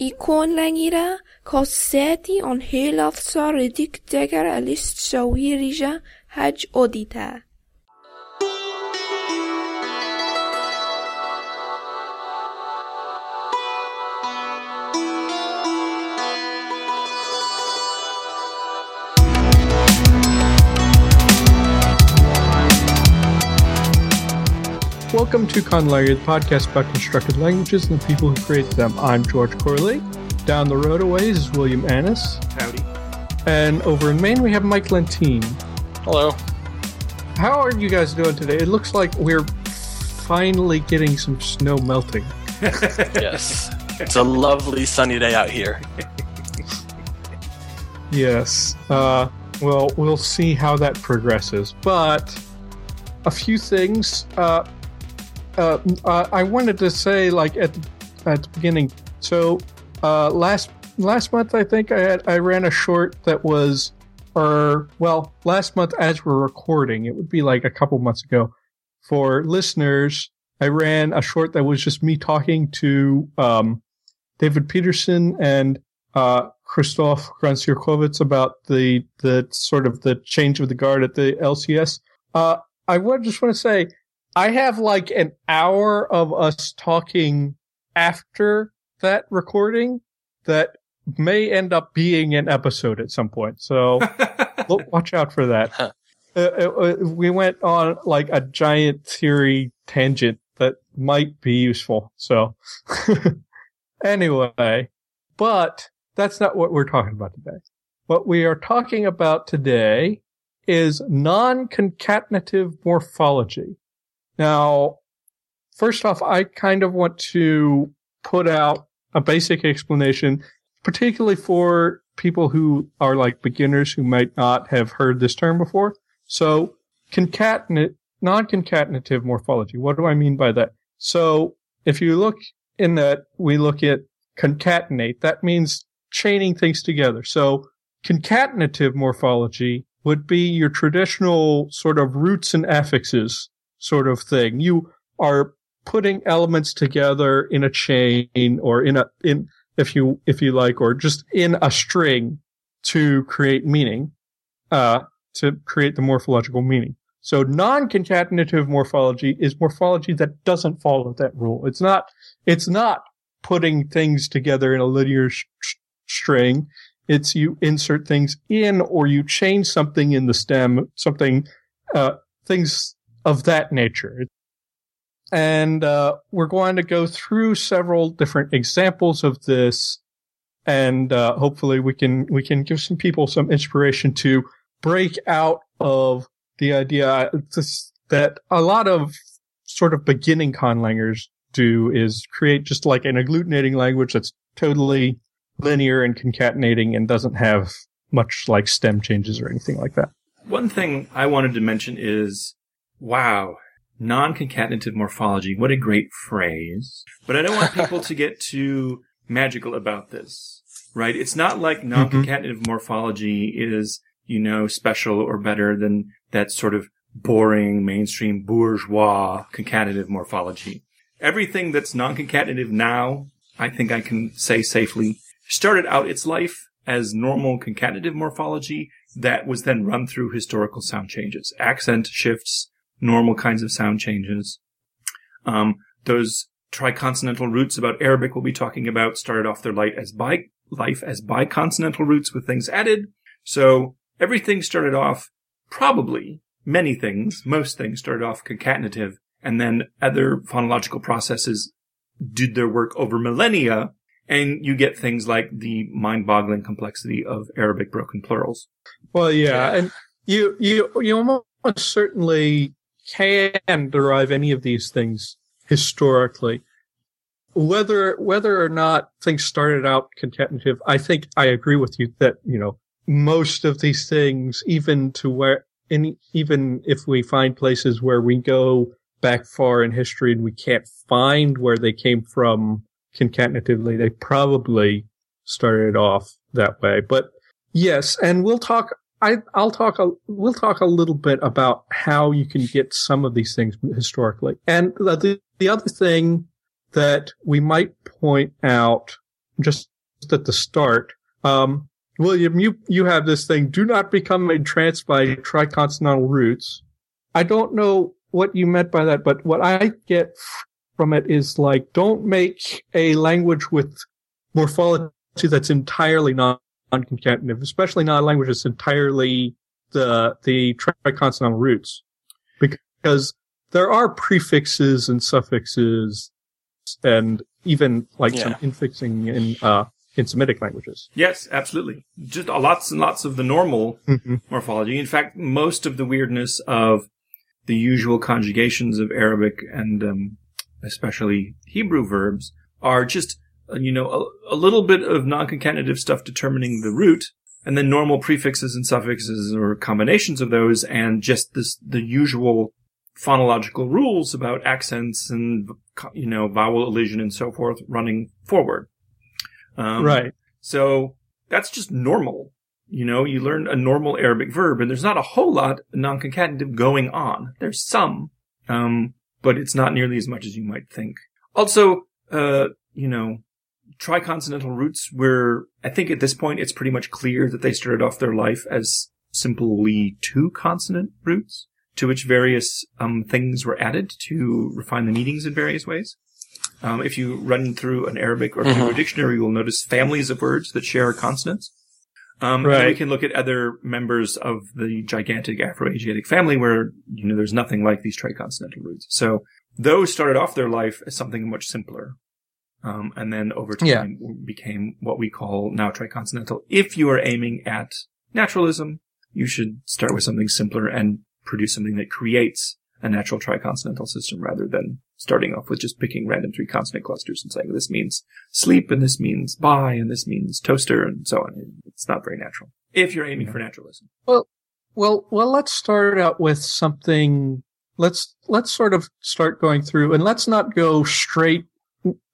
يكون كوساتي أنهيلات صار ديك تاجر أليست شويرجة هاج أوديتا Welcome to Conlangery, the podcast about constructed languages and the people who create them. I'm George Corley. Down the road a ways is William Annis. Howdy. And over in Maine, we have Mike Lentine. Hello. How are you guys doing today? It looks like we're finally getting some snow melting. yes. It's a lovely sunny day out here. yes. Uh, well, we'll see how that progresses. But a few things. Uh, uh, uh, I wanted to say, like at at the beginning. So uh, last last month, I think I had I ran a short that was, or well, last month as we're recording, it would be like a couple months ago. For listeners, I ran a short that was just me talking to um, David Peterson and uh, Christophe Grandsire-Koevoets about the the sort of the change of the guard at the LCS. Uh, I would just want to say I have like an hour of us talking after that recording that may end up being an episode at some point. So look, watch out for that. Uh, uh, uh, we went on like a giant theory tangent that might be useful. So anyway, but that's not what we're talking about today. What we are talking about today is non-concatenative morphology. Now, first off, I kind of want to put out a basic explanation, particularly for people who are like beginners who might not have heard this term before. So, concatenate, non-concatenative morphology. What do I mean by that? So, if you look in that, we look at concatenate. That means chaining things together. So, concatenative morphology would be your traditional sort of roots and affixes sort of thing. You are putting elements together in a chain or in a, in, if you, if you like, or just in a string to create meaning, uh, to create the morphological meaning. So non-concatenative morphology is morphology that doesn't follow that rule. It's not, it's not putting things together in a linear sh- string. It's you insert things in or you change something in the stem, something, uh, things of that nature. And uh, we're going to go through several different examples of this, and uh, hopefully we can we can give some people some inspiration to break out of the idea that a lot of sort of beginning conlangers do is create just like an agglutinating language that's totally linear and concatenating and doesn't have much like stem changes or anything like that. One thing I wanted to mention is Wow. Non-concatenative morphology. What a great phrase. But I don't want people to get too magical about this, right? It's not like mm-hmm. non-concatenative mm-hmm. morphology is, you know, special or better than that sort of boring mainstream bourgeois concatenative morphology. Everything that's non-concatenative now, I think I can say safely, started out its life as normal concatenative morphology that was then run through historical sound changes, accent shifts, normal kinds of sound changes. Um, those triconsonantal roots about Arabic we'll be talking about started off their life as bi life as biconsonantal roots with things added. So everything started off probably many things, most things started off concatenative, and then other phonological processes did their work over millennia, and you get things like the mind-boggling complexity of Arabic broken plurals. Well, yeah, and you you you almost certainly can derive any of these things historically. Whether whether or not things started out concatenative, I think I agree with you that you know most of these things, even to where any even if we find places where we go back far in history and we can't find where they came from concatenatively, they probably started off that way. But yes, and we'll talk I, I'll talk a, we'll talk a little bit about how you can get some of these things historically. And the, the other thing that we might point out just at the start. Um, William, you, you have this thing, do not become entranced by triconsonantal roots. I don't know what you meant by that, but what I get from it is like, don't make a language with morphology that's entirely non concatenative, especially not a language that's entirely the, the triconsonantal roots. Because there are prefixes and suffixes and even like Yeah. some infixing in, uh, in Semitic languages. Yes, absolutely. Just lots and lots of the normal Mm-hmm. morphology. In fact, most of the weirdness of the usual conjugations of Arabic and um, especially Hebrew verbs are just, you know, a, a little bit of non-concatenative stuff determining the root, and then normal prefixes and suffixes or combinations of those, and just this the usual phonological rules about accents and you know vowel elision and so forth running forward. Um, right. so that's just normal. You know, you learn a normal Arabic verb and there's not a whole lot non-concatenative going on. There's some, um, but it's not nearly as much as you might think. Also, uh, you know, triconsonantal roots were, I think at this point it's pretty much clear that they started off their life as simply two consonant roots to which various, um, things were added to refine the meanings in various ways. Um, if you run through an Arabic or Hebrew dictionary, you'll notice families of words that share consonants. Um, and Right. we can look at other members of the gigantic Afro-Asiatic family where, you know, there's nothing like these triconsonantal roots. So those started off their life as something much simpler. Um, and then over time Yeah. became what we call now triconsonantal. If you are aiming at naturalism, you should start with something simpler and produce something that creates a natural triconsonantal system rather than starting off with just picking random three consonant clusters and saying this means sleep and this means buy and this means toaster and so on. It's not very natural if you're aiming for naturalism. Well, well, well, let's start out with something. Let's, let's sort of start going through and let's not go straight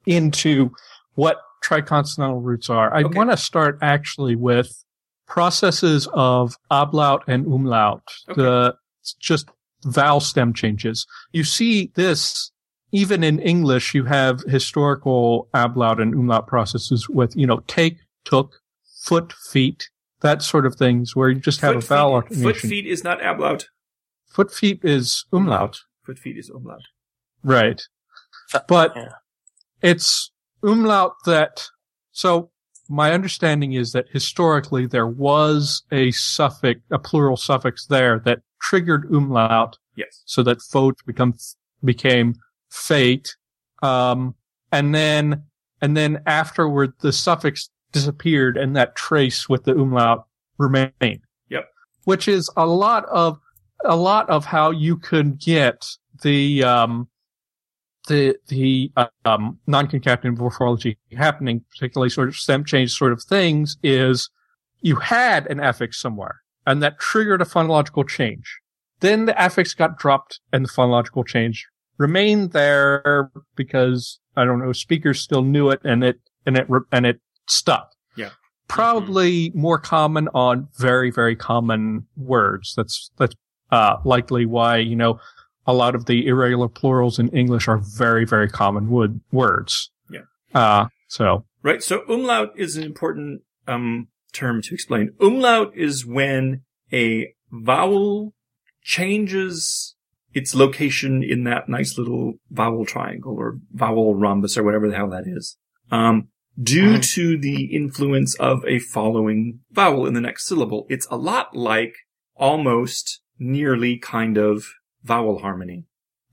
into what triconsonantal roots are. I Okay. want to start actually with processes of ablaut and umlaut, Okay. the just vowel stem changes. You see this even in English, you have historical ablaut and umlaut processes with, you know, take, took, foot, feet, that sort of things where you just have a vowel feet, foot alternation. feet is not ablaut. Foot feet is umlaut. Foot feet is umlaut. Right. But yeah. It's umlaut that, so my understanding is that historically there was a suffix, a plural suffix there that triggered umlaut Yes. so that foat become, became fate. Um, and then, and then afterward the suffix disappeared and that trace with the umlaut remained. Yep. Which is a lot of, a lot of how you could get the, um, the, the, um, non-concatenative morphology happening, particularly sort of stem change sort of things is you had an affix somewhere and that triggered a phonological change. Then the affix got dropped and the phonological change remained there because I don't know, speakers still knew it and it, and it, and it stuck. Yeah. Probably more common on very, very common words. That's, that's, uh, likely why, you know, a lot of the irregular plurals in English are very, very common wood words. Yeah. Uh, so, Right. So umlaut is an important um, term to explain. Umlaut is when a vowel changes its location in that nice little vowel triangle or vowel rhombus or whatever the hell that is. Um, due Mhm. to the influence of a following vowel in the next syllable. It's a lot like almost nearly kind of vowel harmony.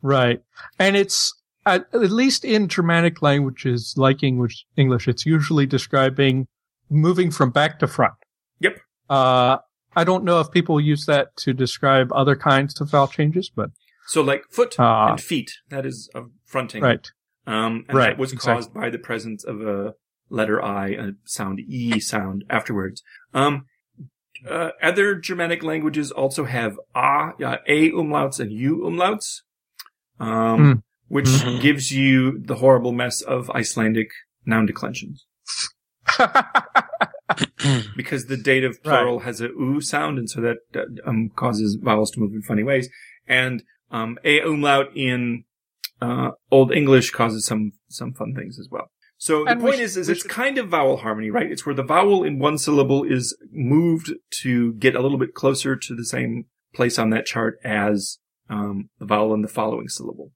right. And it's, at, at least in Germanic languages like English, English, it's usually describing moving from back to front. Yep. Uh, I don't know if people use that to describe other kinds of vowel changes, but, So like foot Ah. and feet, that is of fronting. right. Um, and Right, that was exactly. caused by the presence of a letter I, a sound E sound afterwards. Um, uh, other Germanic languages also have a, uh, a umlauts and u umlauts, um, Hmm. which Mhm. gives you the horrible mess of Icelandic noun declensions because the dative plural has a u sound, and so that uh, um, causes vowels to move in funny ways. And um, a umlaut in uh, Old English causes some some fun things as well. So the And we point is, is it's kind of vowel harmony, right? It's where the vowel in one syllable is moved to get a little bit closer to the same place on that chart as um, the vowel in the following syllable.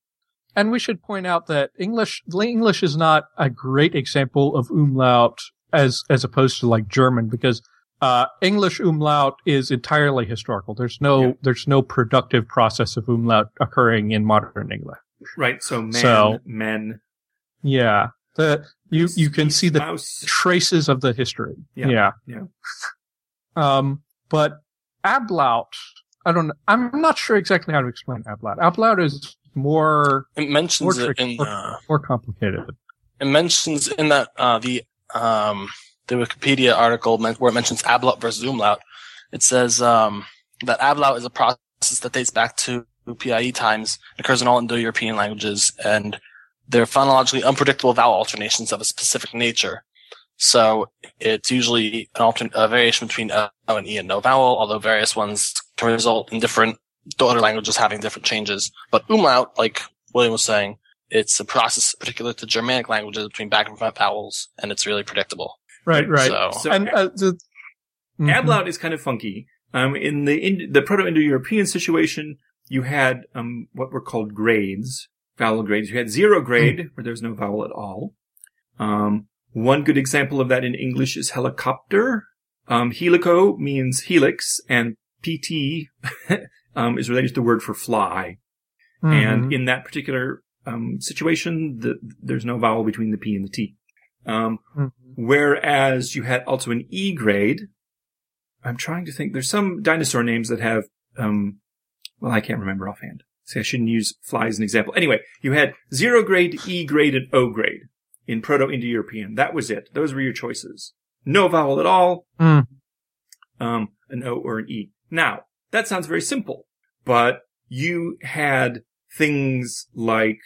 And we should point out that English, English is not a great example of umlaut as, as opposed to like German because, uh, English umlaut is entirely historical. There's no, Yeah. there's no productive process of umlaut occurring in modern English. Right. So man, So- men. Yeah. The, you, you can see the mouse. traces of the history. Yeah, Yeah. yeah. Um, but ablaut, I don't know. I'm not sure exactly how to explain ablaut. Ablaut is more, It more mentions it tricky, in more, uh, more complicated. it mentions in that uh, the um, the Wikipedia article where it mentions ablaut versus umlaut. It says um, that ablaut is a process that dates back to PIE times, occurs in all Indo-European languages, and they're phonologically unpredictable vowel alternations of a specific nature. So it's usually an altern- a variation between O and E and no vowel, although various ones can result in different daughter languages having different changes. But umlaut, like William was saying, it's a process particular to Germanic languages between back and front vowels, and it's really predictable. Right, right. So, So and uh, the Mhm. Ablaut is kind of funky. Um, in the in, the Proto-Indo-European situation, you had um, what were called grades, vowel grades. You had zero grade, where there was no vowel at all. Um, one good example of that in English is helicopter. Um, helico means helix, and pt um, is related to the word for fly. And Mhm. in that particular um, situation, the, there's no vowel between the p and the t. Um, Mhm. Whereas you had also an E grade. I'm trying to think. There's some dinosaur names that have, um, well, I can't remember offhand. See, I shouldn't use fly as an example. Anyway, you had zero grade, E grade, and O grade in Proto-Indo-European. That was it. Those were your choices. No vowel at all, Mm. um, an O or an E. Now, that sounds very simple, but you had things like,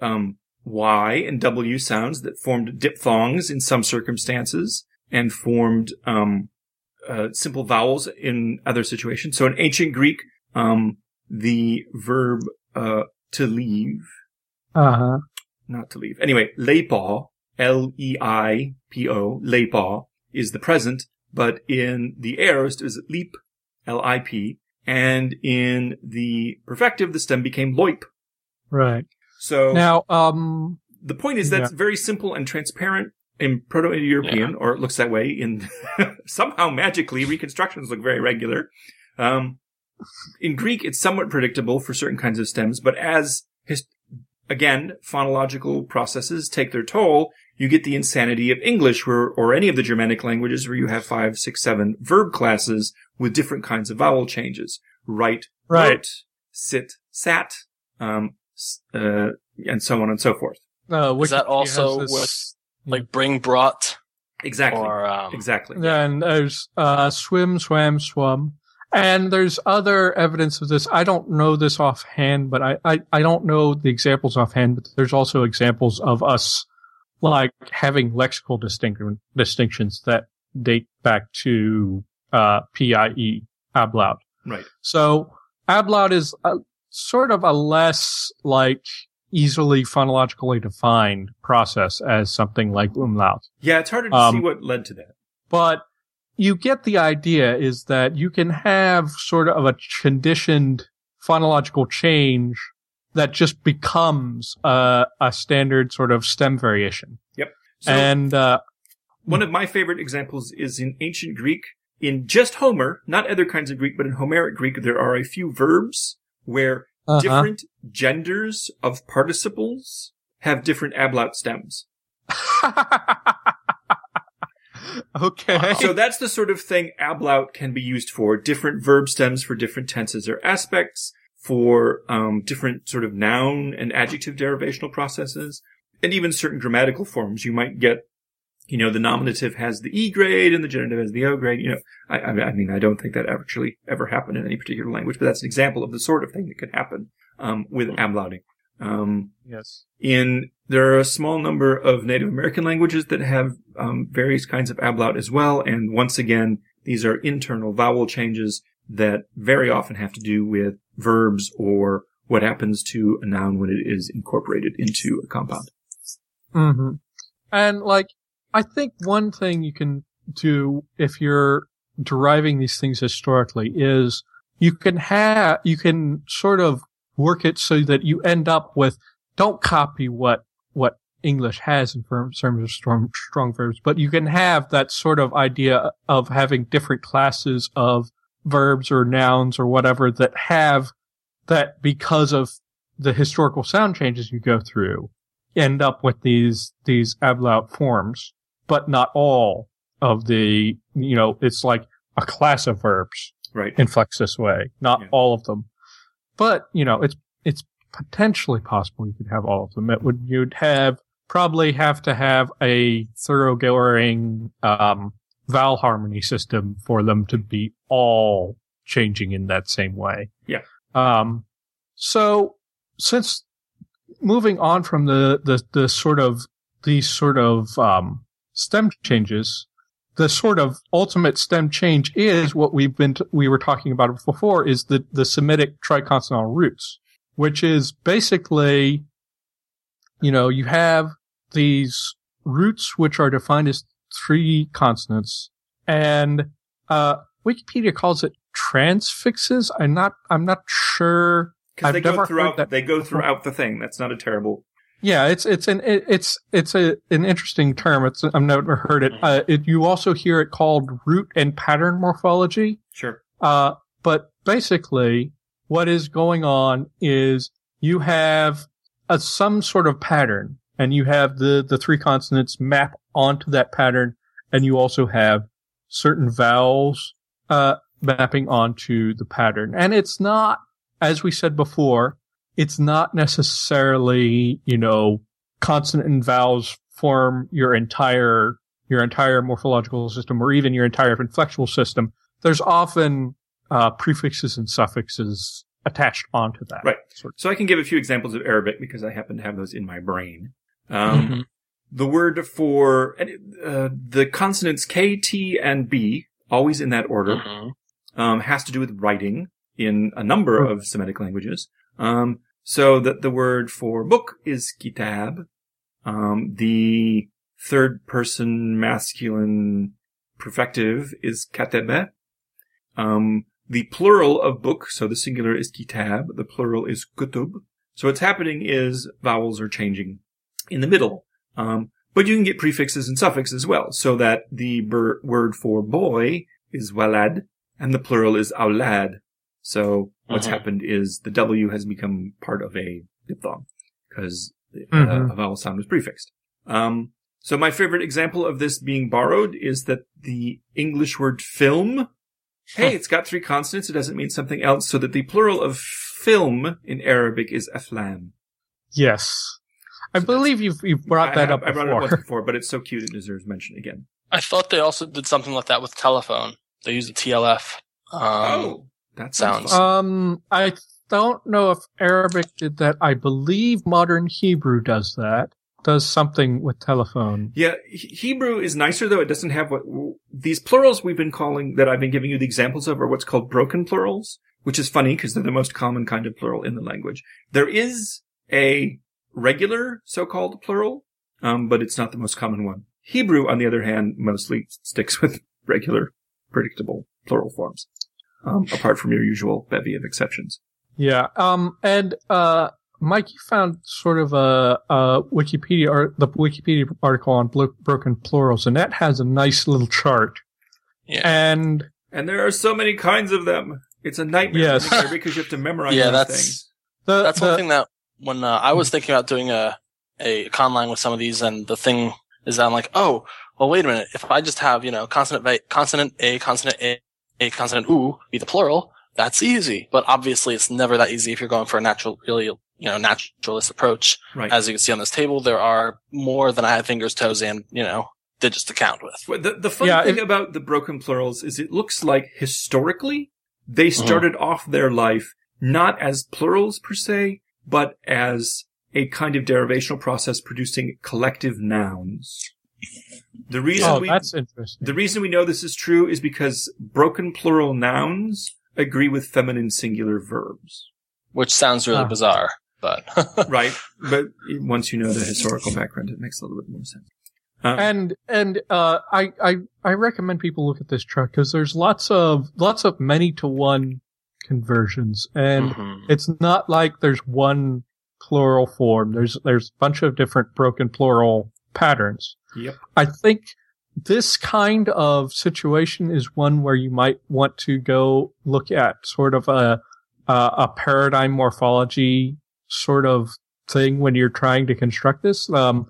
um, Y and W sounds that formed diphthongs in some circumstances and formed, um, uh, simple vowels in other situations. So in ancient Greek, um, the verb, uh, to leave, Uh-huh. not to leave. Anyway, leipo, L-E-I-P-O, leipo, is the present, but in the aorist is leap, L-I-P, and in the perfective, the stem became loip. Right. So Now, um, the point is that's very simple and transparent in Proto-Indo-European, or it looks that way in somehow magically reconstructions look very regular. Um, in Greek, it's somewhat predictable for certain kinds of stems, but as his, again, phonological processes take their toll, you get the insanity of English where, or any of the Germanic languages where you have five, six, seven verb classes with different kinds of vowel changes. Write, Right. wrote, sit, sat, um, uh, and so on and so forth. uh, is that also this- with like bring brought Exactly. or um, exactly. Then there's uh, swim, swam, swum. And there's other evidence of this. I don't know this offhand, but I, I, I don't know the examples offhand, but there's also examples of us like having lexical distinction, distinctions that date back to uh, PIE, ablaut. Right. So ablaut is a, sort of a less like easily phonologically defined process as something like umlaut. Yeah, it's harder to Um, see what led to that. But you get the idea is that you can have sort of a conditioned phonological change that just becomes a, a standard sort of stem variation. So and, uh, one of my favorite examples is in ancient Greek. In just Homer, not other kinds of Greek, but in Homeric Greek, there are a few verbs where uh-huh. different genders of participles have different ablaut stems. okay. So that's the sort of thing ablaut can be used for. Different verb stems for different tenses or aspects, for um, different sort of noun and adjective derivational processes, and even certain grammatical forms. You might get, you know, the nominative has the E grade and the genitive has the O grade. You know, I, I mean, I don't think that actually ever happened in any particular language, but that's an example of the sort of thing that could happen um, with ablauting. Um, yes. in there are a small number of Native American languages that have um, various kinds of ablaut as well, and once again, these are internal vowel changes that very often have to do with verbs or what happens to a noun when it is incorporated into a compound. hmm And like, I think one thing you can do if you're deriving these things historically is you can have, you can sort of work it so that you end up with, don't copy what, what English has in terms of strong, strong verbs, but you can have that sort of idea of having different classes of verbs or nouns or whatever that have that because of the historical sound changes you go through end up with these, these ablaut forms, but not all of the, you know, it's like a class of verbs Right. inflex this way, not Yeah. all of them. But, you know, it's, it's potentially possible you could have all of them. It would, you'd have, probably have to have a thoroughgoing, um, vowel harmony system for them to be all changing in that same way. Yeah. Um, so since moving on from the, the, the sort of, these sort of, um, stem changes, the sort of ultimate stem change is what we've been, t- we were talking about before is the, the Semitic triconsonantal roots, which is basically, you know, you have these roots which are defined as three consonants and, uh, Wikipedia calls it transfixes. I'm not, I'm not sure. Because they go throughout. that They go throughout the thing. That's not a terrible. Yeah, it's it's an it, it's it's a an interesting term. It's I've never heard it. Uh, it. You also hear it called root and pattern morphology. Sure. Uh, but basically, what is going on is you have a some sort of pattern, and you have the the three consonants map onto that pattern, and you also have certain vowels uh mapping onto the pattern, and it's not as we said before it's not necessarily, you know, consonant and vowels form your entire, your entire morphological system or even your entire inflectional system. There's often, uh, prefixes and suffixes attached onto that. Right. Sort So I can give a few examples of Arabic because I happen to have those in my brain. Um, Mhm. The word for uh, the consonants K, T, and B, always in that order, Mhm. um, has to do with writing in a number of Semitic languages. Um, so that the word for book is kitab. Um, the third person masculine perfective is katebe. Um, the plural of book, so the singular is kitab, the plural is kutub. So what's happening is vowels are changing in the middle. Um, but you can get prefixes and suffixes as well, so that the ber- word for boy is walad, and the plural is aulad. So what's Mhm. happened is the W has become part of a diphthong because Mhm. a vowel sound was prefixed. Um, so my favorite example of this being borrowed is that the English word film, hey, it's got three consonants. It doesn't mean something else. So that the plural of film in Arabic is aflam. Yes. I believe you've, you've brought I that have- up I brought it up before. but it's so cute it deserves mention again. I thought they also did something like that with telephone. They used a TLF. Um, oh, that sounds sounds. Um, I don't know if Arabic did that. I believe modern Hebrew does that. Does something with telephone. Yeah, He- Hebrew is nicer though. It doesn't have what these plurals we've been calling that I've been giving you the examples of are what's called broken plurals, which is funny because they're the most common kind of plural in the language. There is a regular so-called plural, um, but it's not the most common one. Hebrew, on the other hand, mostly sticks with regular, predictable plural forms, um, apart from your usual bevy of exceptions. Yeah. Um, and, uh, Mike, you found sort of a, a Wikipedia or the Wikipedia article on blo- broken plurals, and that has a nice little chart. Yeah. And And there are so many kinds of them. It's a nightmare Yes. because you have to memorize yeah, these that's things. the, that's the- one thing that when uh, I was thinking about doing a a conlang with some of these, and the thing is that I'm like, oh, well, wait a minute. If I just have you know consonant a, consonant a, consonant a, a consonant u be the plural, that's easy. But obviously, it's never that easy if you're going for a natural, really, you know, naturalist approach. Right. As you can see on this table, there are more than I have fingers, toes, and you know digits to count with. Well, the, the fun Yeah, thing if- about the broken plurals is it looks like historically they Uh-huh. started off their life not as plurals per se, but as a kind of derivational process producing collective nouns. The reason oh, we that's interesting. the reason we know this is true is because broken plural nouns agree with feminine singular verbs. Which sounds really Ah. bizarre, but right? But once you know the historical background, it makes a little bit more sense. Um, and and uh, I I I recommend people look at this chart because there's lots of lots of many to one conversions, and Mhm. it's not like there's one plural form. There's there's a bunch of different broken plural patterns. Yep. I think this kind of situation is one where you might want to go look at sort of a a, a paradigm morphology sort of thing when you're trying to construct this. Um,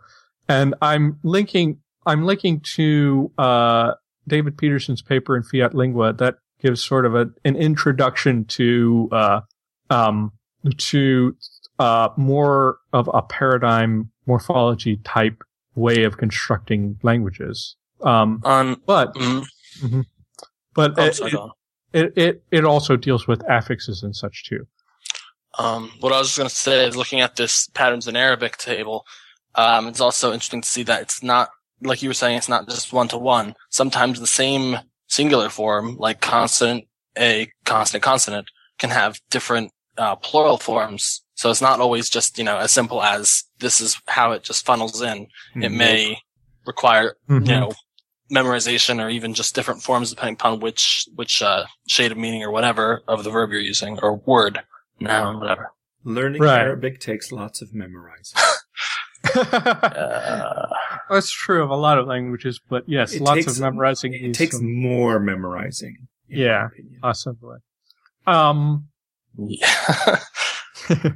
and I'm linking I'm linking to uh, David Peterson's paper in Fiat Lingua that gives sort of a, an introduction to uh, um, to uh, more of a paradigm morphology type way of constructing languages. Um, On but mhm. but Oh, it, sorry, go on. it, it it also deals with affixes and such too. Um, what I was just going to say is looking at this patterns in Arabic table, um, it's also interesting to see that it's not, like you were saying, it's not just one to one. Sometimes the same singular form, like consonant A, consonant, consonant, can have different, uh, plural forms. So it's not always just, you know, as simple as this is how it just funnels in. It may require, you know, memorization or even just different forms depending upon which, which, uh, shade of meaning or whatever of the verb you're using or word, noun, whatever. Learning Right. Arabic takes lots of memorizing. Uh, That's true of a lot of languages, but yes, lots takes- of memorizing. It takes some- more memorizing. Yeah. opinion. possibly. Um, yeah.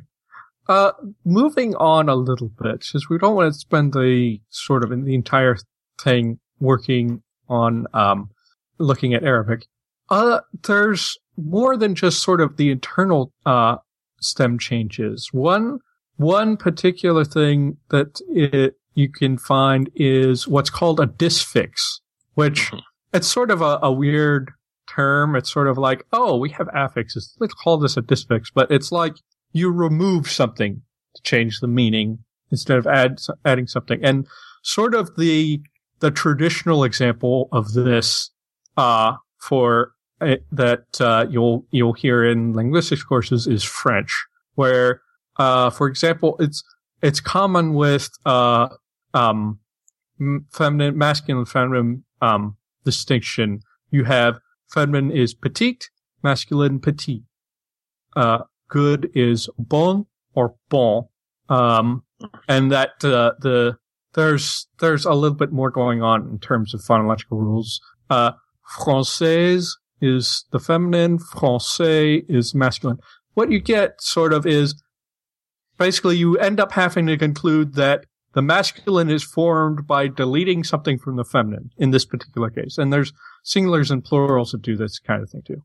uh, moving on a little bit, since we don't want to spend the sort of the entire thing working on um, looking at Arabic. Uh, there's more than just sort of the internal uh, stem changes. One one particular thing that it, you can find is what's called a disfix, which Mhm. it's sort of a, a weird term. It's sort of like, oh, we have affixes. Let's call this a disfix, but it's like you remove something to change the meaning instead of add, adding something. And sort of the, the traditional example of this, uh, for uh, that, uh, you'll, you'll hear in linguistics courses is French, where, uh, for example, it's, it's common with, uh, um, feminine, masculine, feminine, um, distinction. You have feminine is petite, masculine petit. Uh, good is bon or bon. Um, and that, uh, the, there's, there's a little bit more going on in terms of phonological rules. Uh, française is the feminine, français is masculine. What you get sort of is basically you end up having to conclude that the masculine is formed by deleting something from the feminine in this particular case. And there's singulars and plurals that do this kind of thing too.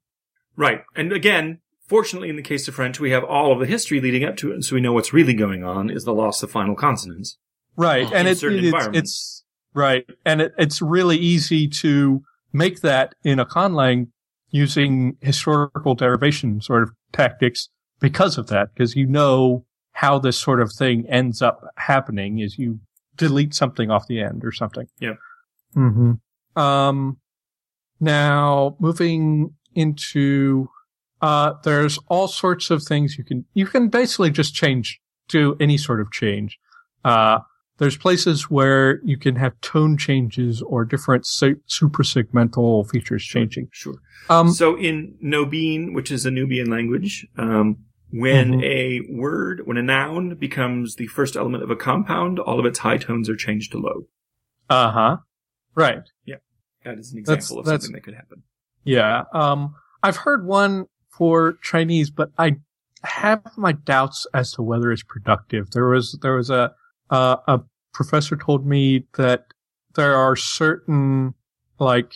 Right. And again, fortunately, in the case of French, we have all of the history leading up to it, and so we know what's really going on is the loss of final consonants. Right. And it, certain it's, it's right. And it, it's really easy to make that in a conlang using historical derivation sort of tactics because of that, because you know how this sort of thing ends up happening is you delete something off the end or something. Yeah. hmm Um, now moving into, uh, there's all sorts of things you can, you can basically just change to any sort of change. Uh, there's places where you can have tone changes or different su- suprasegmental features changing. Sure. Um, so in Nobiin, which is a Nubian language, um, when Mhm. a word, when a noun becomes the first element of a compound, all of its high tones are changed to low. uh huh. Right. Yeah. That is an That's- example of that's- something that could happen. Yeah. Um, I've heard one for Chinese, but I have my doubts as to whether it's productive. There was, there was a, uh, a professor told me that there are certain, like,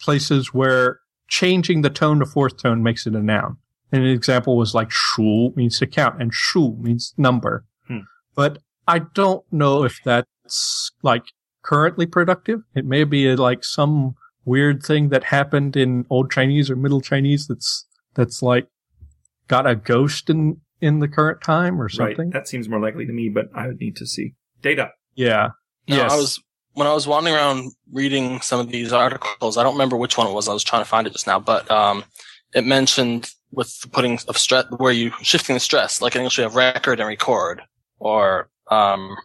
places where changing the tone to fourth tone makes it a noun. And an example was like shu means to count and shu means number. Hmm. But I don't know if that's like currently productive. It may be like some weird thing that happened in old Chinese or middle Chinese that's, that's like got a ghost in, in the current time or something. Right. That seems more likely to me, but I would need to see data. Yeah. No, yes. I was when I was wandering around reading some of these articles. I don't remember which one it was. I was trying to find it just now, but um, it mentioned with the putting of stress where you shifting the stress. Like in English, we have record and record, or um,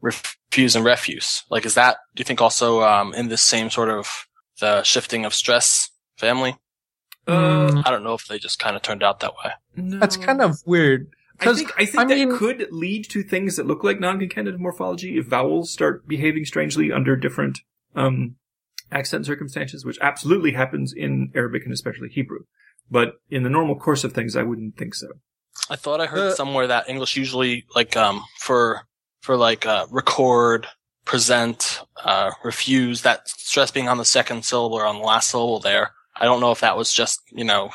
refuse and refuse. Like, is that, do you think also, um, in this same sort of the shifting of stress family? Mm, I don't know if they just kind of turned out that way. that's kind of weird. I 'Cause, think I think I that mean- could lead to things that look like non-concatenative morphology if vowels start behaving strangely under different um, accent circumstances, which absolutely happens in Arabic and especially Hebrew. But in the normal course of things, I wouldn't think so. I thought I heard Uh, somewhere that English usually like um for for like uh record, present, uh refuse that stress being on the second syllable or on the last syllable there. I don't know if that was just, you know,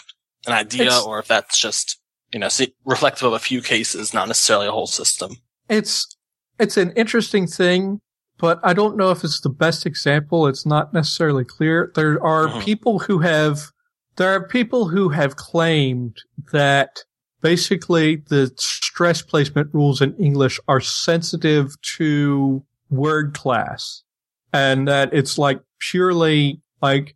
an idea It's- or if that's just, you know, reflective of a few cases, not necessarily a whole system. it's it's an interesting thing, but I don't know if it's the best example. It's not necessarily clear. There are Mhm. people who have there are people who have claimed that basically the stress placement rules in English are sensitive to word class and that it's like purely like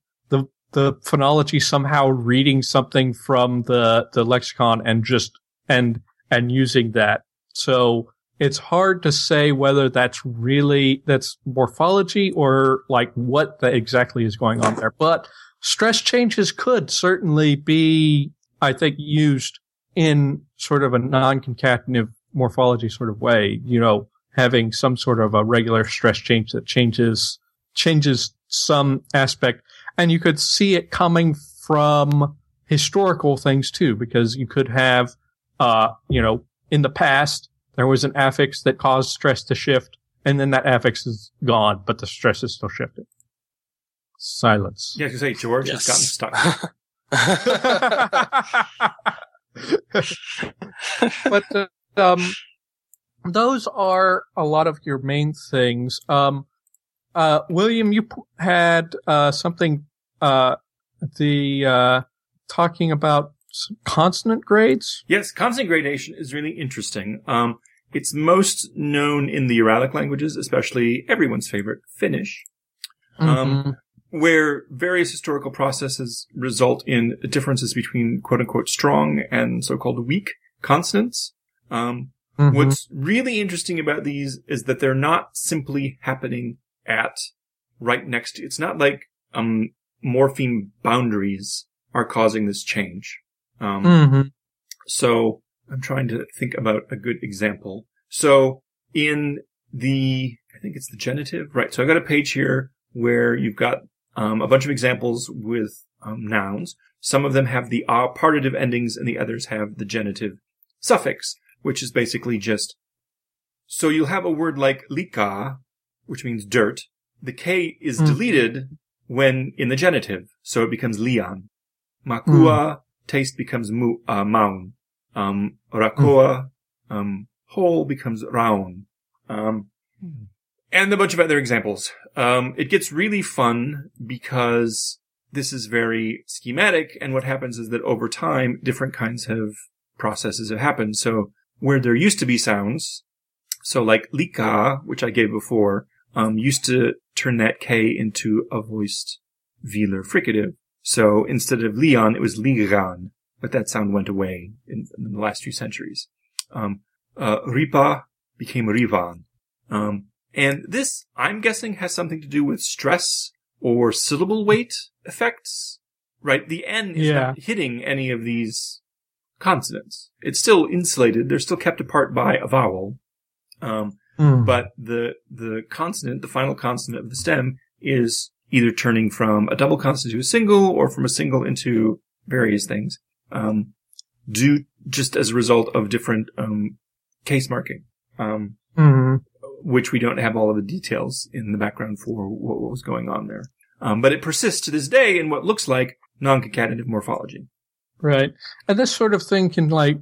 the phonology somehow reading something from the the lexicon and just and and using that. So it's hard to say whether that's really that's morphology or like what the, exactly is going on there. But stress changes could certainly be i think used in sort of a non-concatenative morphology sort of way you know having some sort of a regular stress change that changes changes some aspect and you could see it coming from historical things too because you could have uh you know in the past there was an affix that caused stress to shift and then that affix is gone but the stress is still shifting silence Yeah, I was gonna say George Yes. has gotten stuck. but uh, um, those are a lot of your main things. Um, uh, William, you p- had uh, something uh, the uh, talking about consonant grades. Yes, consonant gradation is really interesting. Um, it's most known in the Uralic languages, especially everyone's favorite, Finnish. Um, where various historical processes result in differences between quote unquote strong and so-called weak consonants. Um, Mhm. what's really interesting about these is that they're not simply happening at right next to, it's not like, um, morpheme boundaries are causing this change. Um, Mhm. so I'm trying to think about a good example. So in the, I think it's the genitive, right? So I've got a page here where you've got um, a bunch of examples with um, nouns. Some of them have the uh partitive endings and the others have the genitive suffix, which is basically just, so you'll have a word like lika, which means dirt. The K is Mhm. deleted when in the genitive, so it becomes lian. Makua, taste becomes mu, uh, maun. Um, rakoa, um, whole becomes raun. Um, and a bunch of other examples. Um, it gets really fun because this is very schematic, and what happens is that over time, different kinds of processes have happened. So where there used to be sounds, so like lika, which I gave before, um, used to turn that K into a voiced velar fricative. So instead of Leon, it was Ligan, but that sound went away in, in the last few centuries. Um, uh, Ripa became Rivan. Um, and this, I'm guessing, has something to do with stress or syllable weight effects, right? The N is Yeah. not hitting any of these consonants. It's still insulated. They're still kept apart by a vowel. Um, Mhm. but the the consonant, the final consonant of the stem, is either turning from a double consonant to a single, or from a single into various things, um, due just as a result of different um, case marking, um, Mhm. which we don't have all of the details in the background for what, what was going on there. Um, but it persists to this day in what looks like non-concatenative morphology. Right. And this sort of thing can like,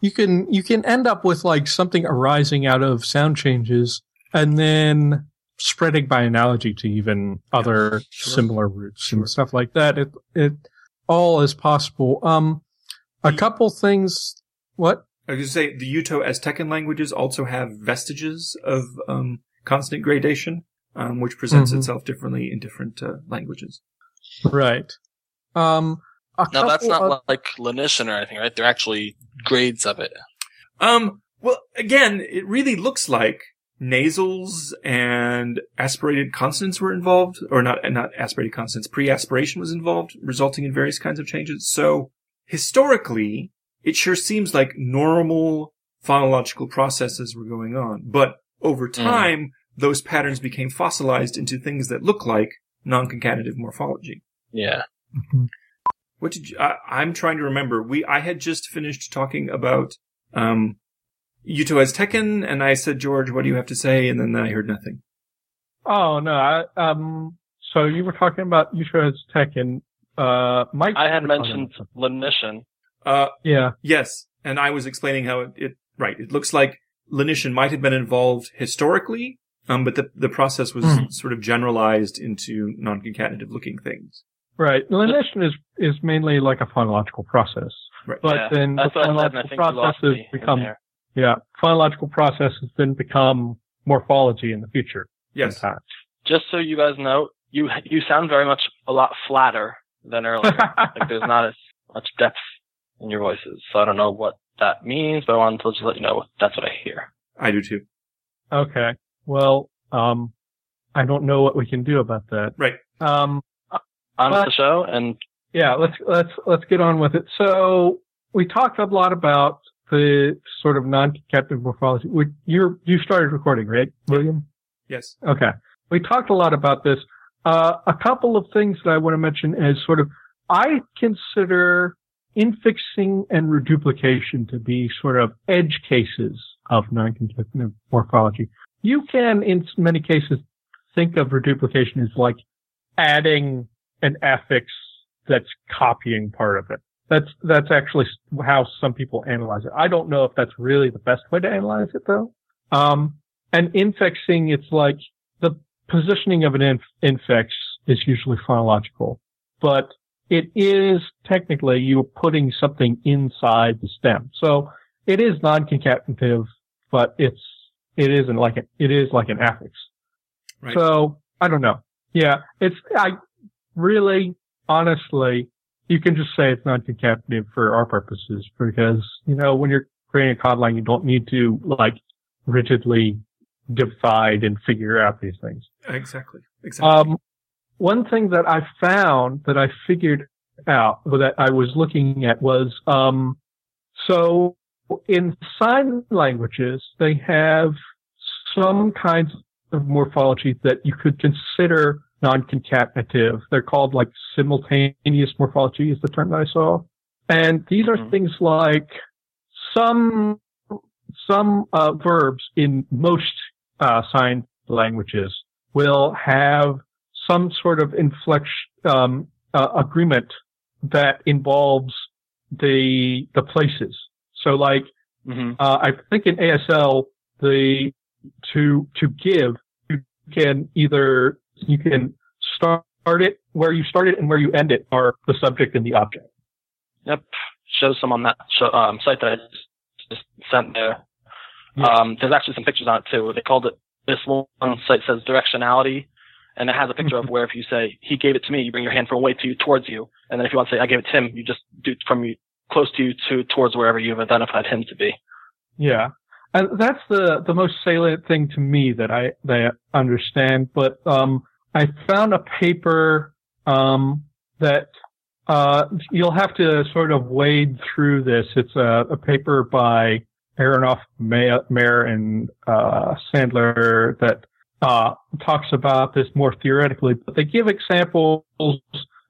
you can, you can end up with like something arising out of sound changes and then spreading by analogy to even other sure. similar roots Sure. and stuff like that. It, it all is possible. Um, a The- couple things, what? I was going to say the Uto-Aztecan languages also have vestiges of um, consonant gradation, um, which presents Mhm. itself differently in different uh, languages. Right. Um, Now that's not of- like Lenition or anything, right? They're actually grades of it. Um, well, again, it really looks like nasals and aspirated consonants were involved, or not, not aspirated consonants, pre-aspiration was involved, resulting in various kinds of changes. So historically, it sure seems like normal phonological processes were going on. But over time, those patterns became fossilized into things that look like non-concatenative morphology. Yeah. What did you, I, I'm trying to remember. We, I had just finished talking about, um, Uto-Aztecan, and I said, George, what do you have to say? And then I heard nothing. Oh no, I, um, so you were talking about Yusha Tech and, uh, Mike. I had mentioned about lenition. Uh, Yeah. yes. And I was explaining how it, it right. It looks like lenition might have been involved historically, um, but the, the process was Mhm. sort of generalized into non-concatenative looking things. Right. Lenition is, is mainly like a phonological process. Right. But yeah. then That's what I said, and phonological lost processes become, there. yeah, phonological processes then become morphology in the future. Yes. sometimes. Just so you guys know, you you sound very much a lot flatter than earlier. like there's not as much depth in your voices. So I don't know what that means, but I wanted to just let you know that's what I hear. I do too. okay. Well, um, I don't know what we can do about that. Right. Um, On But- the show, and yeah, let's let's let's get on with it. So we talked a lot about the sort of non-concatenative morphology. We, you're you started recording, right, William? Yes. Okay. We talked a lot about this. Uh, a couple of things that I want to mention is sort of I consider infixing and reduplication to be sort of edge cases of non-concatenative morphology. You can, in many cases, think of reduplication as like adding an affix that's copying part of it. That's, that's actually how some people analyze it. I don't know if that's really the best way to analyze it though. Um, and infixing, it's like the positioning of an inf- infix is usually phonological, but it is technically you're putting something inside the stem. So it is non-concatenative, but it's, it isn't like it, it is like an affix. Right. So I don't know. Yeah, it's, I really, honestly, you can just say it's non-concatenative for our purposes because, you know, when you're creating a conlang, you don't need to like rigidly divide and figure out these things. Exactly. Exactly. Um, one thing that I found that I figured out that I was looking at was, um, so in sign languages, they have some kinds of morphology that you could consider non-concatenative. They're called like simultaneous morphology is the term that I saw. And these are Mhm. things like some, some, uh, verbs in most, uh, sign languages will have some sort of inflection, um, uh, agreement that involves the, the places. So like, hmm uh, I think in ASL, the, to, to give, you can either, you can start it where you start it and where you end it are the subject and the object. yep, shows some on that show, um, site that I just, just sent there. Yeah. Um, there's actually some pictures on it too. They called it this one site says directionality, and it has a picture of where if you say he gave it to me, you bring your hand from away to you towards you, and then if you want to say I gave it to him, you just do from you close to you to towards wherever you've identified him to be. Yeah. And that's the, the most salient thing to me that I, that I understand. But, um, I found a paper, um, that, uh, you'll have to sort of wade through this. It's a, a paper by Aronoff, Meir, and, uh, Sandler that, uh, talks about this more theoretically, but they give examples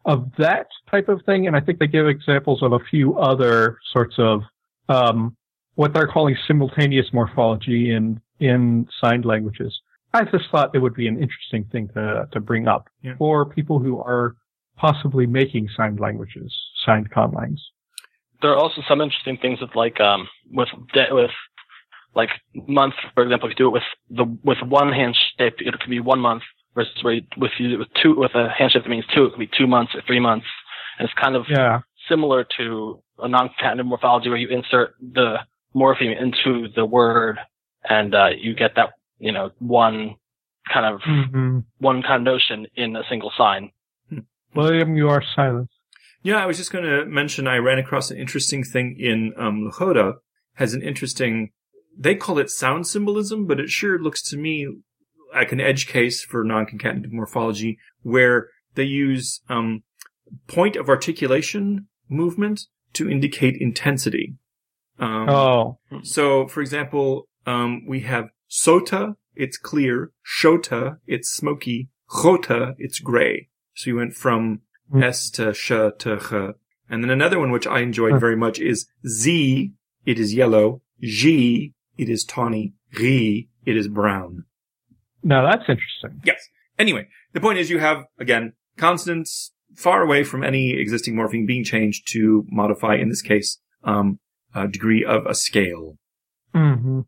of that type of thing. And I think they give examples of a few other sorts of, um, what they're calling simultaneous morphology in, in signed languages. I just thought it would be an interesting thing to, to bring up Yeah. for people who are possibly making signed languages, signed conlangs. There are also some interesting things with like um with de- with like month, for example, if you do it with the with one handshake, it could be one month versus where you, with you with two with a handshake that means two, it could be two months or three months, and it's kind of Yeah. similar to a non-concatenative morphology where you insert the morpheme into the word and uh, you get that you know one kind of hmm one kind of notion in a single sign. William, you are silent. Yeah, I was just going to mention I ran across an interesting thing in um, Lakota has an interesting they call it sound symbolism, but it sure looks to me like an edge case for non-concatenative morphology where they use um, point of articulation movement to indicate intensity. Um, Oh, So, for example, um, we have sota, it's clear, shota, it's smoky, chota, it's gray. So you went from Hmm. S to sh to ch. And then another one which I enjoyed very much is z, it is yellow, g, it is tawny, ri, it is brown. now that's interesting. Yes. Anyway, the point is you have, again, consonants far away from any existing morpheme being changed to modify, in this case, um, a degree of a scale. hmm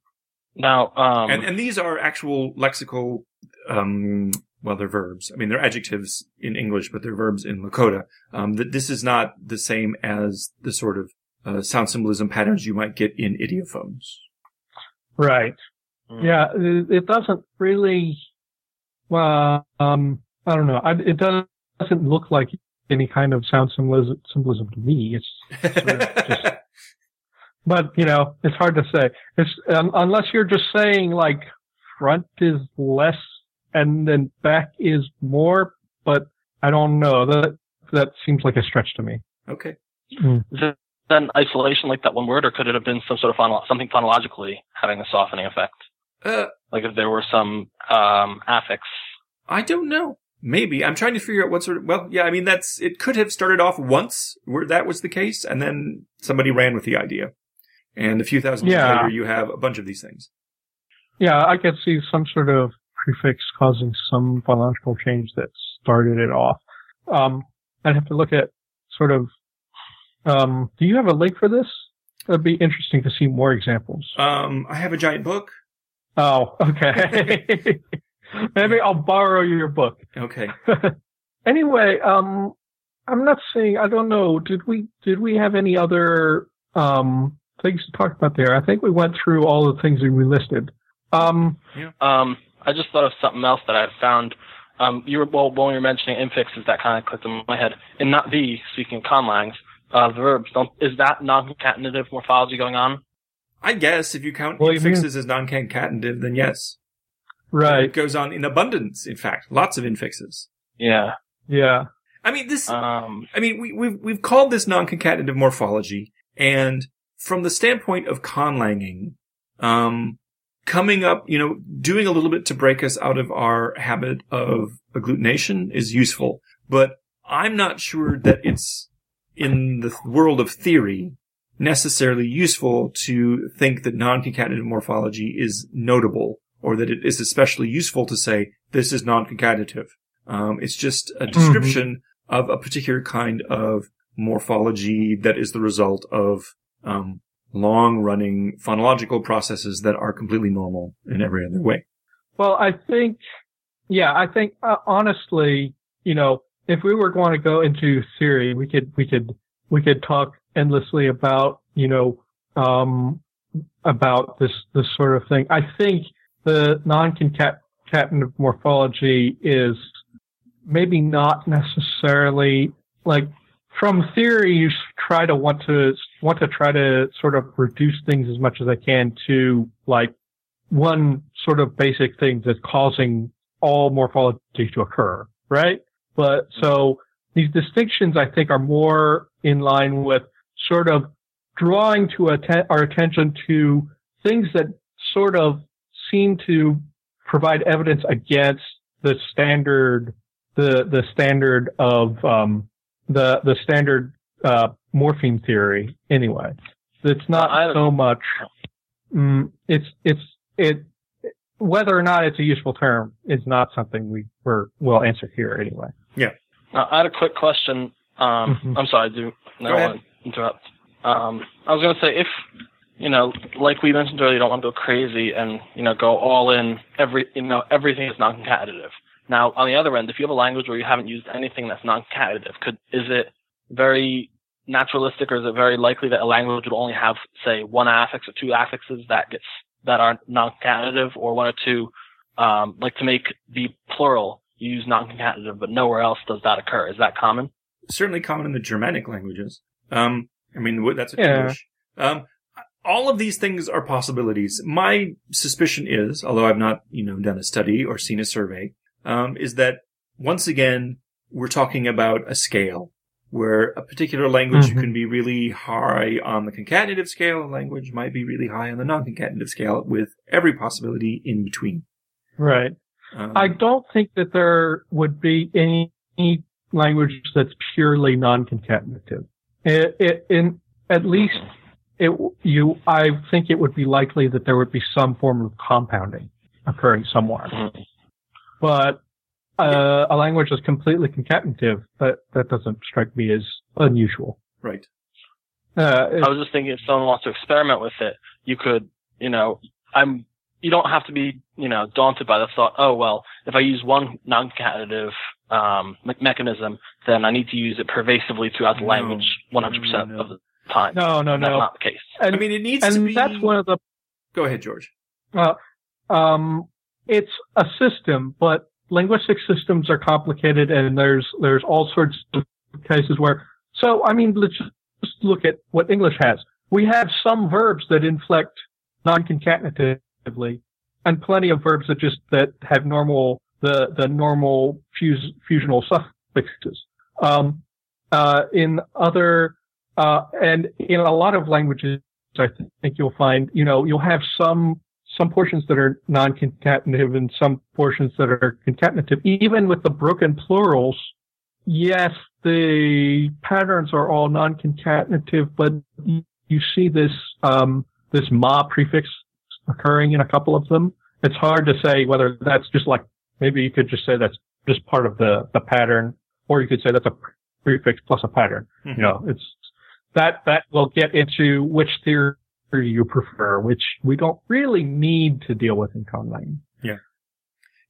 Now, um, and, and these are actual lexical, um, well, they're verbs. I mean, they're adjectives in English, but they're verbs in Lakota. Um, that this is not the same as the sort of uh, sound symbolism patterns you might get in ideophones. Right. Mm. Yeah, it, it doesn't really. Well, um, I don't know. I, it doesn't look like any kind of sound symbolism, symbolism to me. It's, sort of just- but you know, it's hard to say. It's um, unless you're just saying like front is less and then back is more. But I don't know. That that seems like a stretch to me. okay. is it then isolation like that one word, or could it have been some sort of phono- something phonologically having a softening effect? Uh, Like if there were some um, affix. I don't know. Maybe. I'm trying to figure out what sort of, well, yeah, I mean, that's, it could have started off once where that was the case, and then somebody ran with the idea. And a few thousand years later, you have a bunch of these things. Yeah, I could see some sort of prefix causing some biological change that started it off. Um, I'd have to look at sort of. Um, do you have a link for this? It'd be interesting to see more examples. Um, I have a giant book. Oh, okay. Maybe I'll borrow your book. Okay. anyway, um, I'm not saying I don't know. Did we did we have any other um things to talk about there? I think we went through all the things that we listed. Um, Um, I just thought of something else that I found. Um, you were well when you were mentioning infixes, that kind of clicked in my head. In Nobiin speaking of conlangs, uh, verbs don't is that non-concatenative morphology going on? I guess if you count Well, you mean- infixes as non-concatenative, then yes. right. It goes on in abundance, in fact. Lots of infixes. Yeah. Yeah. I mean, this, Um, I mean, we, we've, we've called this non-concatenative morphology, and from the standpoint of conlanging, um, coming up, you know, doing a little bit to break us out of our habit of agglutination is useful, but I'm not sure that it's in the world of theory necessarily useful to think that non-concatenative morphology is notable or that it is especially useful to say this is non-concatenative. Um, it's just a description of a particular kind of morphology that is the result of um, long-running phonological processes that are completely normal in every other way. Well, I think, yeah, I think uh, honestly, you know, if we were going to go into theory, we could, we could, we could talk endlessly about, you know, um, about this, this sort of thing. I think the non-concatenative morphology is maybe not necessarily like from theory, you try to want to want to try to sort of reduce things as much as I can to like one sort of basic thing that's causing all morphology to occur, right? But so these distinctions, I think, are more in line with sort of drawing to atten- our attention to things that sort of seem to provide evidence against the standard, the the standard of um, the the standard uh, morpheme theory. Anyway, it's not I so much. Mm, it's it's it whether or not it's a useful term is not something we were will answer here anyway. Uh, I had a quick question. Um, Mhm. I'm sorry, I do no Go ahead. want to interrupt. Um, I was going to say if you know, like we mentioned earlier, you don't want to go crazy and you know go all in. Every you know everything is non-concatenative. Now, on the other end, if you have a language where you haven't used anything that's non-concatenative, could is it very naturalistic, or is it very likely that a language would only have, say, one affix or two affixes that gets that are non-concatenative, or one or two, um, like to make the plural you use non-concatenative, but nowhere else does that occur. Is that common? certainly common in the Germanic languages. Um, I mean, wh- that's Yeah. English. Um, all of these things are possibilities. My suspicion is, although I've not, you know, done a study or seen a survey, um, is that once again, we're talking about a scale where a particular language Mhm. can be really high on the concatenative scale, a language might be really high on the non-concatenative scale with every possibility in between. Right. Um, I don't think that there would be any, any language that's purely non-concatenative. It, it, in at least it you I think it would be likely that there would be some form of compounding occurring somewhere. Mhm. But uh, a language that's completely concatenative that that doesn't strike me as unusual. right. Uh, I was just thinking if someone wants to experiment with it, you could, you know, I'm, you don't have to be, you know, daunted by the thought, oh, well, if I use one non-concatenative, um, me- mechanism, then I need to use it pervasively throughout the No. language 100% No. of the time. no, no, And That's no. not the case. And, I mean, it needs and to be. that's one of the Go ahead, George. um, it's a system, but linguistic systems are complicated, and there's there's all sorts of cases where. So I mean, let's just look at what English has. We have some verbs that inflect non-concatenatively, and plenty of verbs that just that have normal the the normal fuse, fusional suffixes. Um, uh, in other uh, and in a lot of languages, I think you'll find you know you'll have some some portions that are non-concatenative and some portions that are concatenative. Even with the broken plurals, yes, the patterns are all non-concatenative, but you see this um, this ma prefix occurring in a couple of them. It's hard to say whether that's just like maybe you could just say that's just part of the the pattern, or you could say that's a prefix plus a pattern. Mhm. You know, it's that that will get into which theory you prefer, which we don't really need to deal with in conlang. Yeah,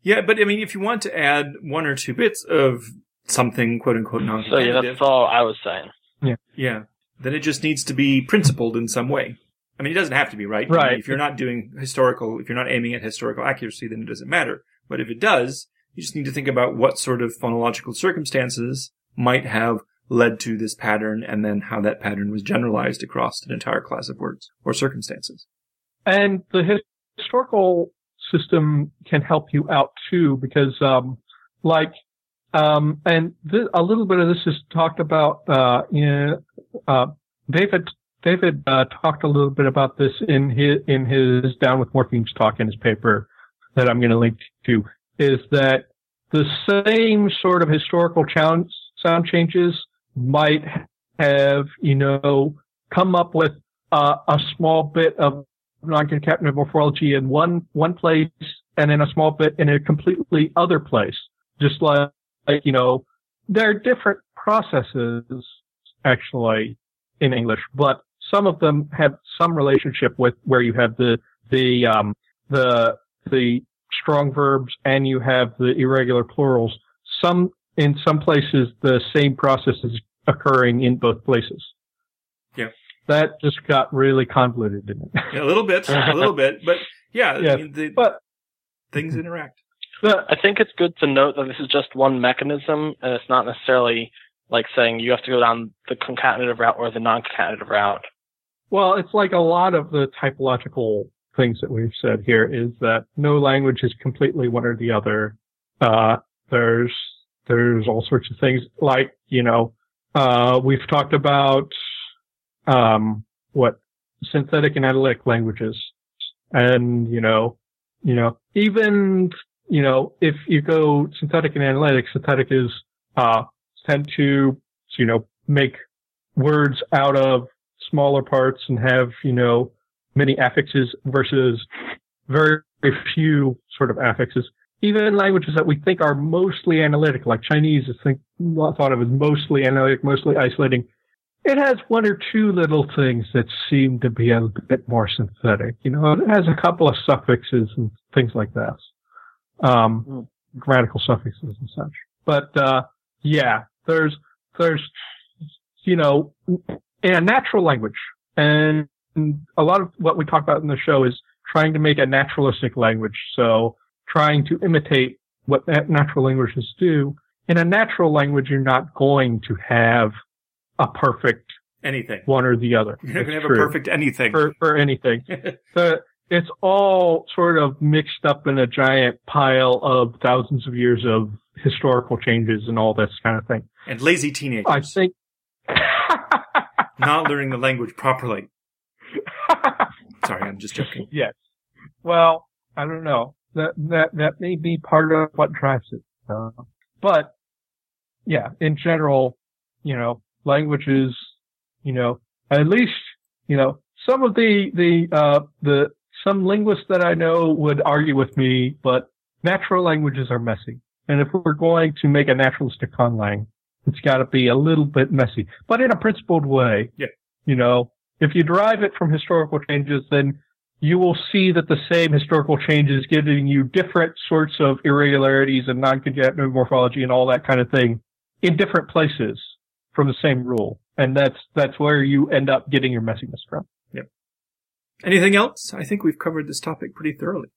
Yeah, but I mean, if you want to add one or two bits of something, quote unquote, non So yeah, that's all I was saying. yeah, Yeah. then it just needs to be principled in some way. I mean, it doesn't have to be right. I mean, Right. if you're not doing historical, if you're not aiming at historical accuracy, then it doesn't matter. But if it does, you just need to think about what sort of phonological circumstances might have led to this pattern and then how that pattern was generalized across an entire class of words or circumstances. And the historical system can help you out too, because, um, like, um, and th- a little bit of this is talked about, uh, in, uh, David, David, uh, talked a little bit about this in his, in his Down with Morphemes talk in his paper that I'm going to link to, is that the same sort of historical sound changes might have, you know, come up with uh, a small bit of non-concatenative morphology in one one place and then a small bit in a completely other place. Just like, like you know, there are different processes actually in English, but some of them have some relationship with where you have the the um, the the strong verbs and you have the irregular plurals. Some in some places the same process is occurring in both places. Yeah. That just got really convoluted in it. Yeah, a little bit, a little bit, but yeah, Yeah, I mean, the, But things interact. the, I think it's good to note that this is just one mechanism, and it's not necessarily like saying you have to go down the concatenative route or the non-concatenative route. well, it's like a lot of the typological things that we've said here is that no language is completely one or the other. Uh, there's, there's all sorts of things like, you know, uh, we've talked about, um, what synthetic and analytic languages. And, you know, you know, even, you know, if you go synthetic and analytic, synthetic is, uh, tend to, you know, make words out of smaller parts and have, you know, many affixes versus very, very few sort of affixes. Even languages that we think are mostly analytic, like Chinese is think, thought of as mostly analytic, mostly isolating. It has one or two little things that seem to be a bit more synthetic. You know, it has a couple of suffixes and things like that. Um, grammatical suffixes and such. But, uh, yeah, there's, there's, you know, in a natural language, and a lot of what we talk about in the show is trying to make a naturalistic language. So trying to imitate what that natural languages do. In a natural language, you're not going to have a perfect anything. one or the other. You're not going to have a perfect anything. for, for anything. the, it's all sort of mixed up in a giant pile of thousands of years of historical changes and all this kind of thing. and lazy teenagers I think. not learning the language properly. Sorry, I'm just joking. yes. Well, I don't know. That that that may be part of what drives it. Uh, but yeah, in general, you know, languages, you know, at least, you know, some of the the uh the some linguists that I know would argue with me, but natural languages are messy. And if we're going to make a naturalistic conlang, it's got to be a little bit messy, but in a principled way. Yeah. You know, if you derive it from historical changes, then you will see that the same historical changes giving you different sorts of irregularities and non-conjunctive morphology and all that kind of thing in different places from the same rule. And that's, that's where you end up getting your messiness from. Yep. Anything else? I think we've covered this topic pretty thoroughly.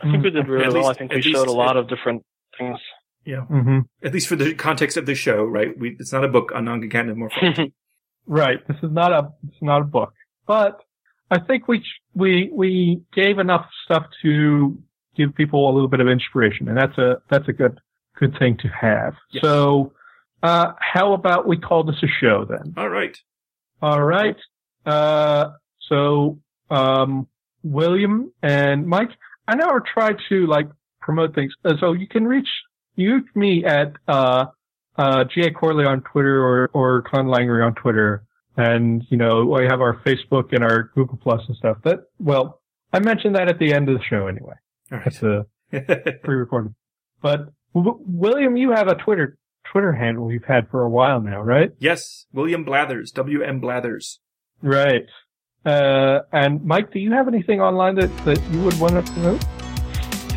I think we did really At well. least- I think at we showed a lot it- of different things. Yeah. Mm-hmm. At least for the context of the show, right? We, it's not a book on non-concatenative morphology. Right. This is not a, it's not a book, but I think we, we, we gave enough stuff to give people a little bit of inspiration and that's a, that's a good, good thing to have. Yes. So, uh, how about we call this a show then? All right. All right. Uh, so, um, William and Mike, I never try to like promote things. Uh, So you can reach, you me at, uh, uh, G.A. Corley on Twitter or, or Conlangery on Twitter. And, you know, we have our Facebook and our Google Plus and stuff that, well, I mentioned that at the end of the show anyway. All That's a pre-recorded. But w- William, you have a Twitter, Twitter handle you've had for a while now, right? yes, William Blathers, W.M. Blathers. Right. Uh, and Mike, do you have anything online that, that you would want to promote?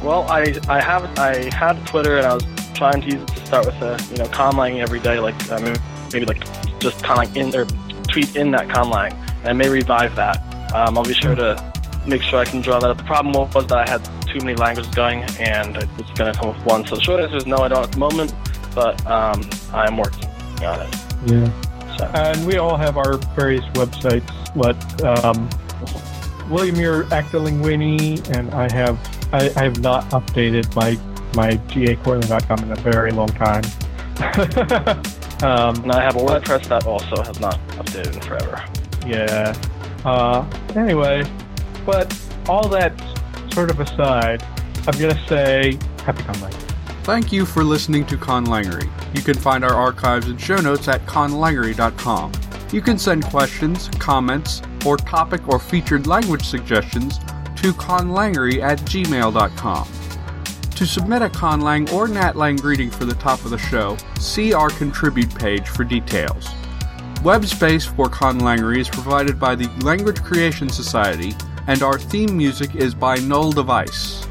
Well, I I have I had Twitter and I was trying to use it to start with a you know conlang every day, like I mean, maybe like just conlang in or tweet in that conlang. And I may revive that. Um, I'll be sure to make sure I can draw that up. The problem was that I had too many languages going and I was going to come with one. So the short answer is no, I don't at the moment, but um, I'm working on it. Yeah. So And we all have our various websites. What, um, William, you're Actilinguini, and I have, I, I have not updated my, my gacorley.com in a very long time. um, and I have a WordPress that also has not updated in forever. Yeah. Uh, anyway, but all that sort of aside, I'm gonna say happy Conlang. Thank you for listening to Conlangery. You can find our archives and show notes at conlangery.com. You can send questions, comments, or topic or featured language suggestions to conlangery at gmail.com. To submit a conlang or natlang greeting for the top of the show, see our contribute page for details. Web space for Conlangery is provided by the Language Creation Society, and our theme music is by Null Device.